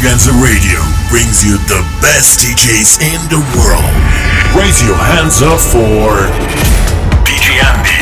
Extravaganza Radio brings you the best DJs in the world. Raise your hands up for DJ Andi.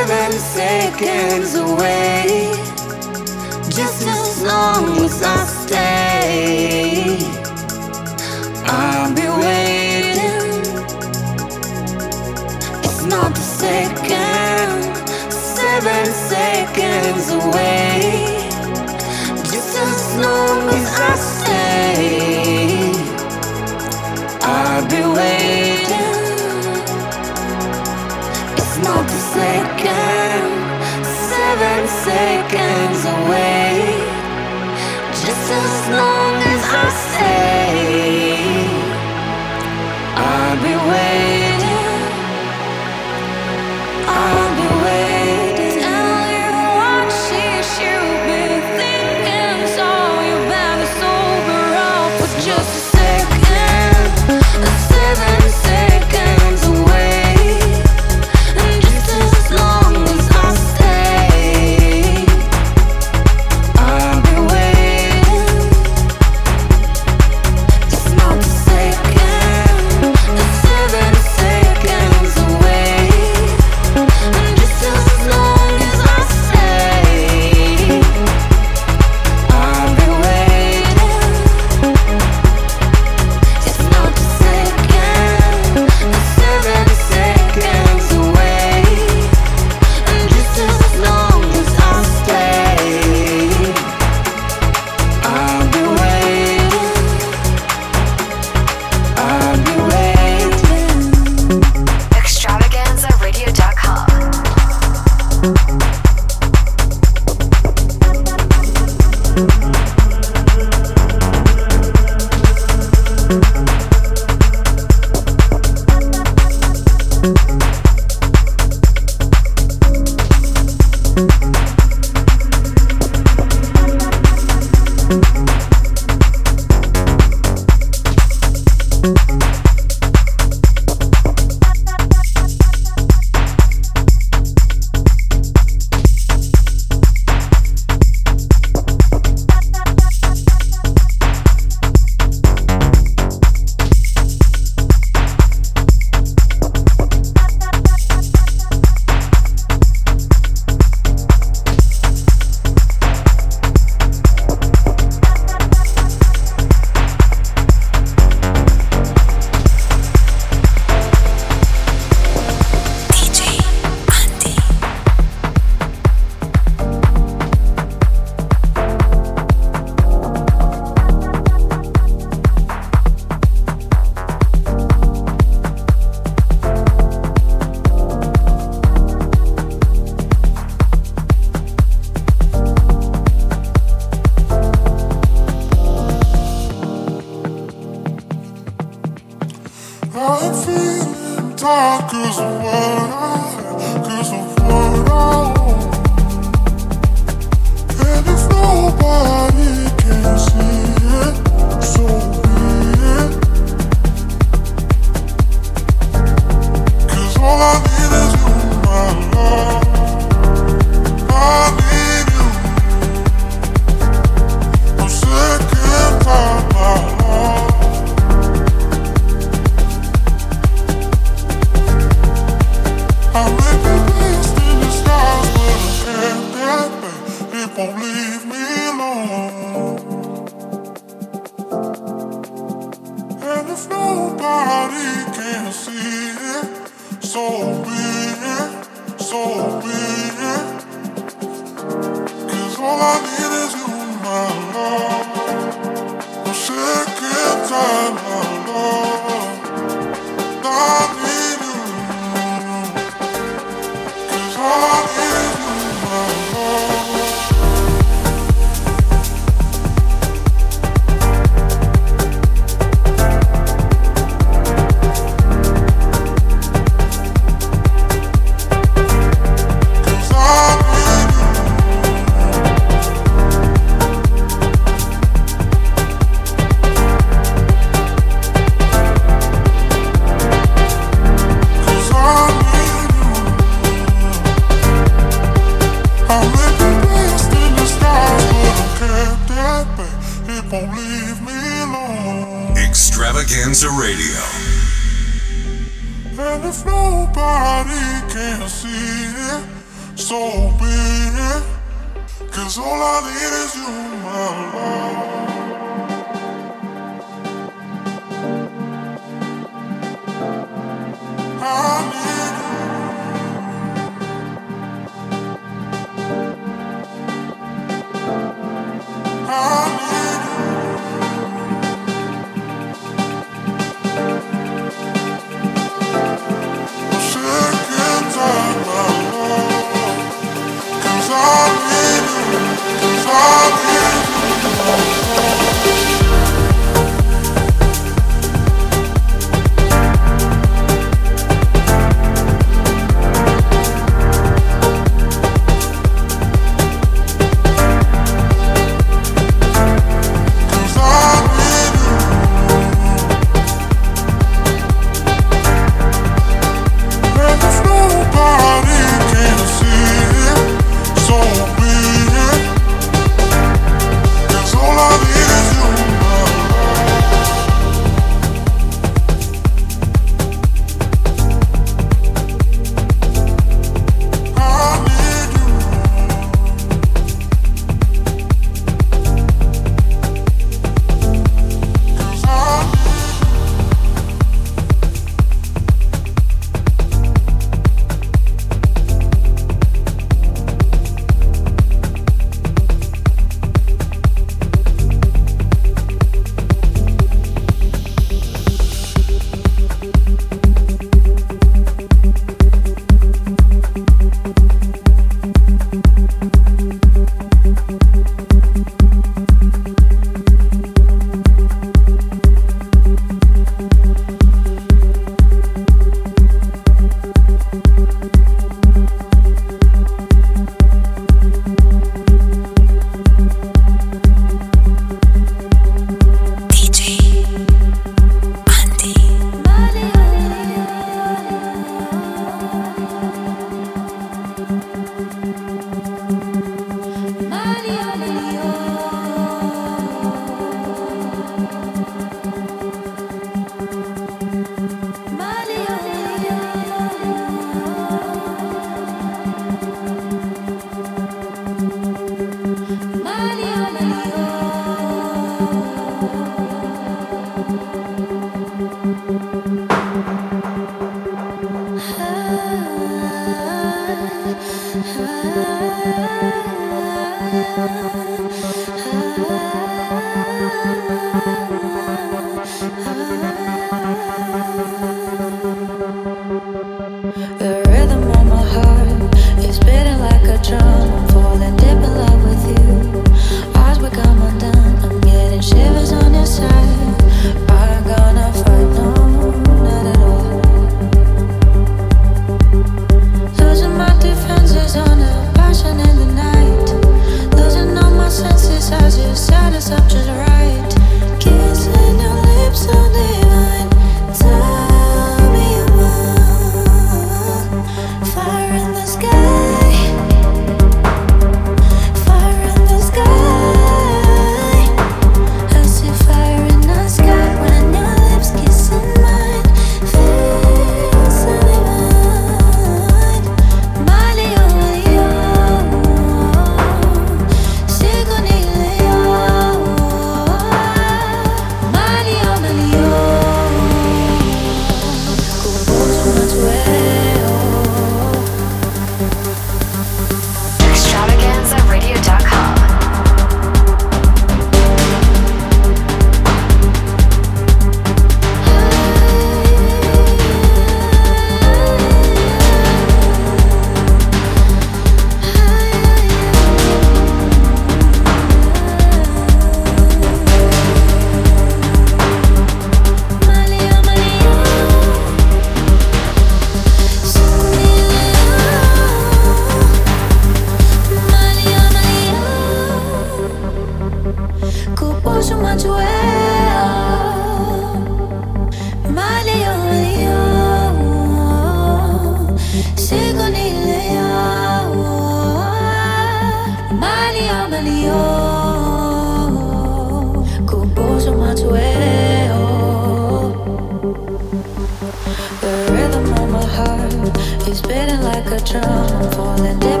charm for the devil.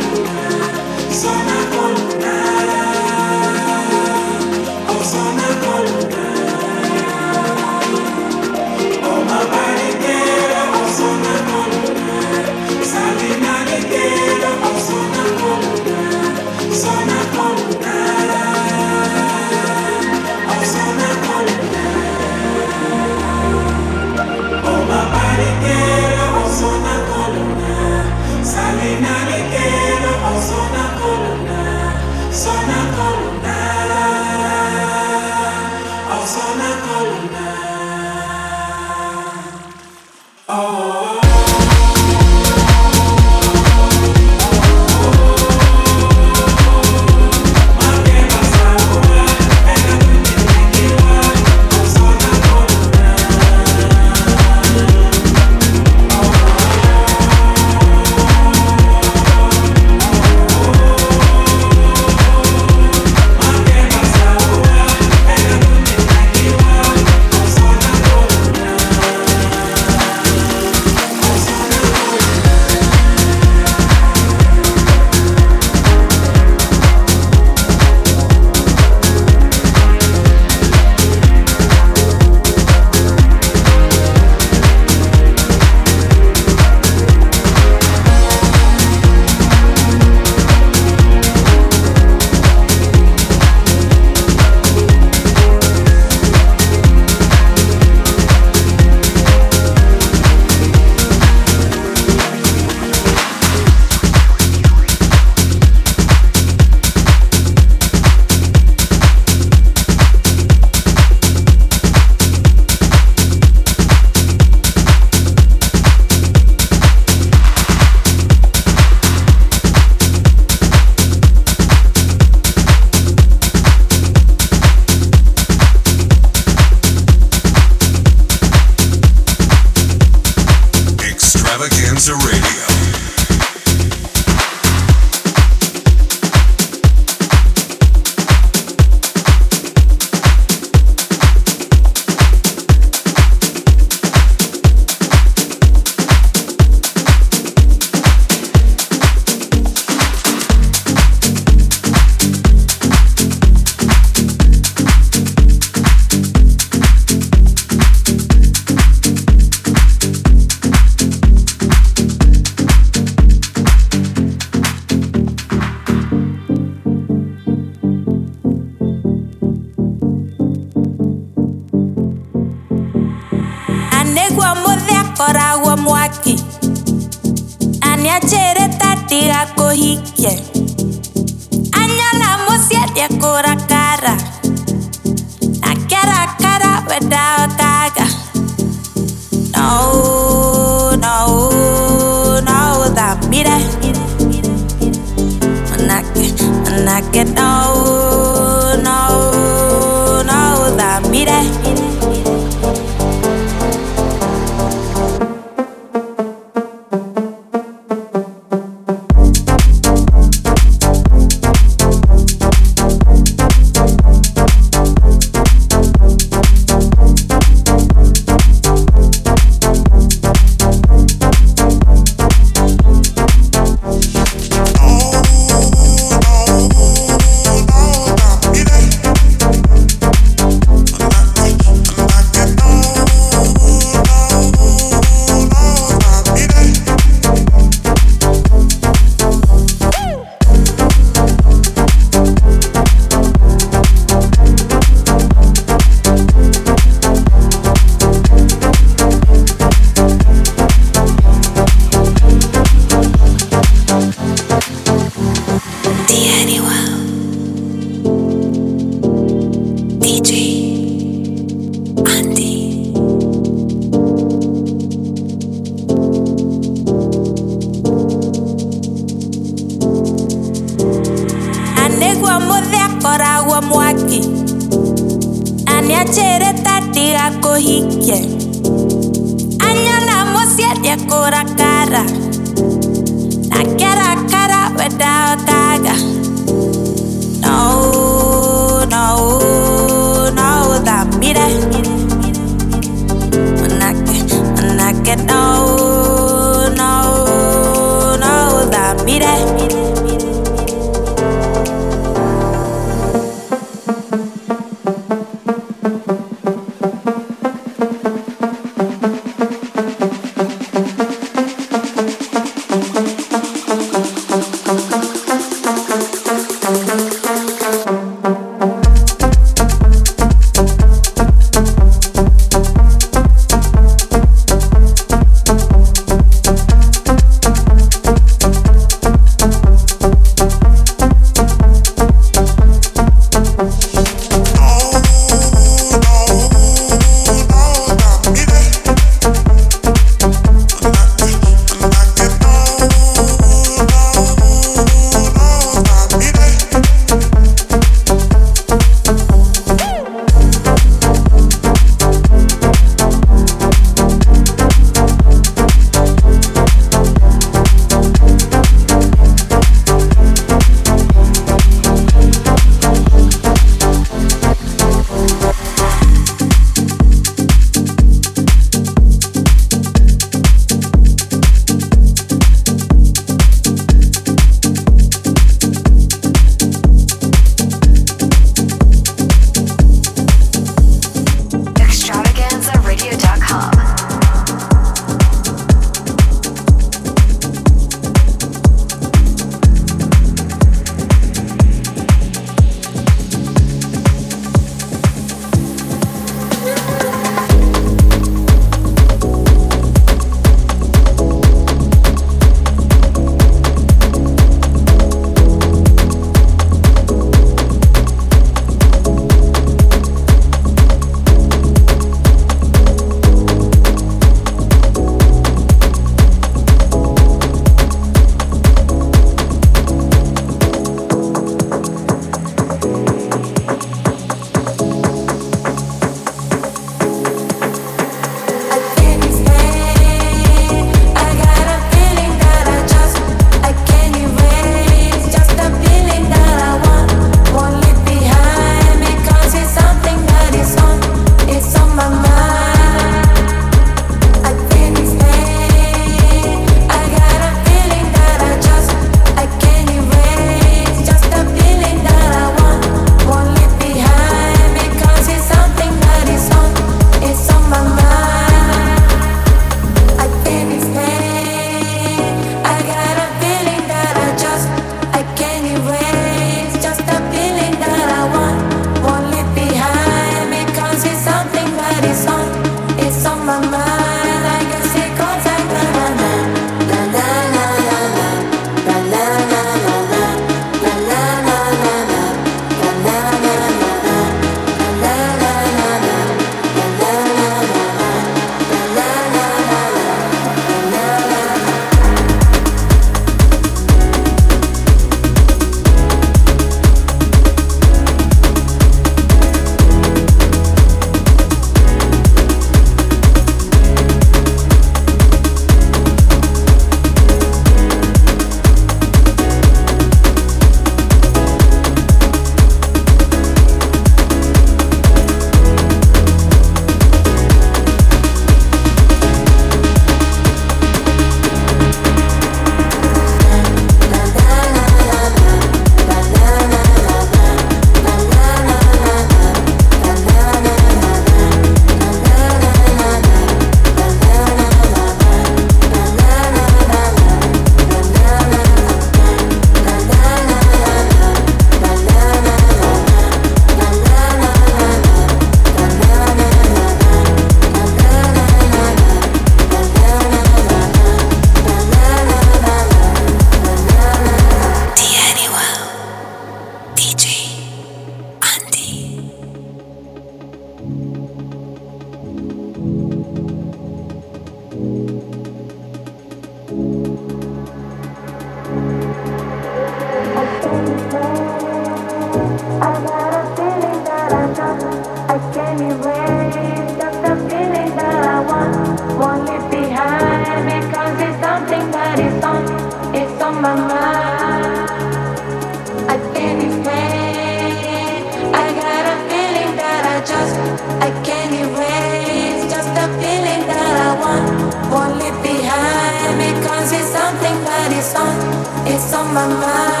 my mind.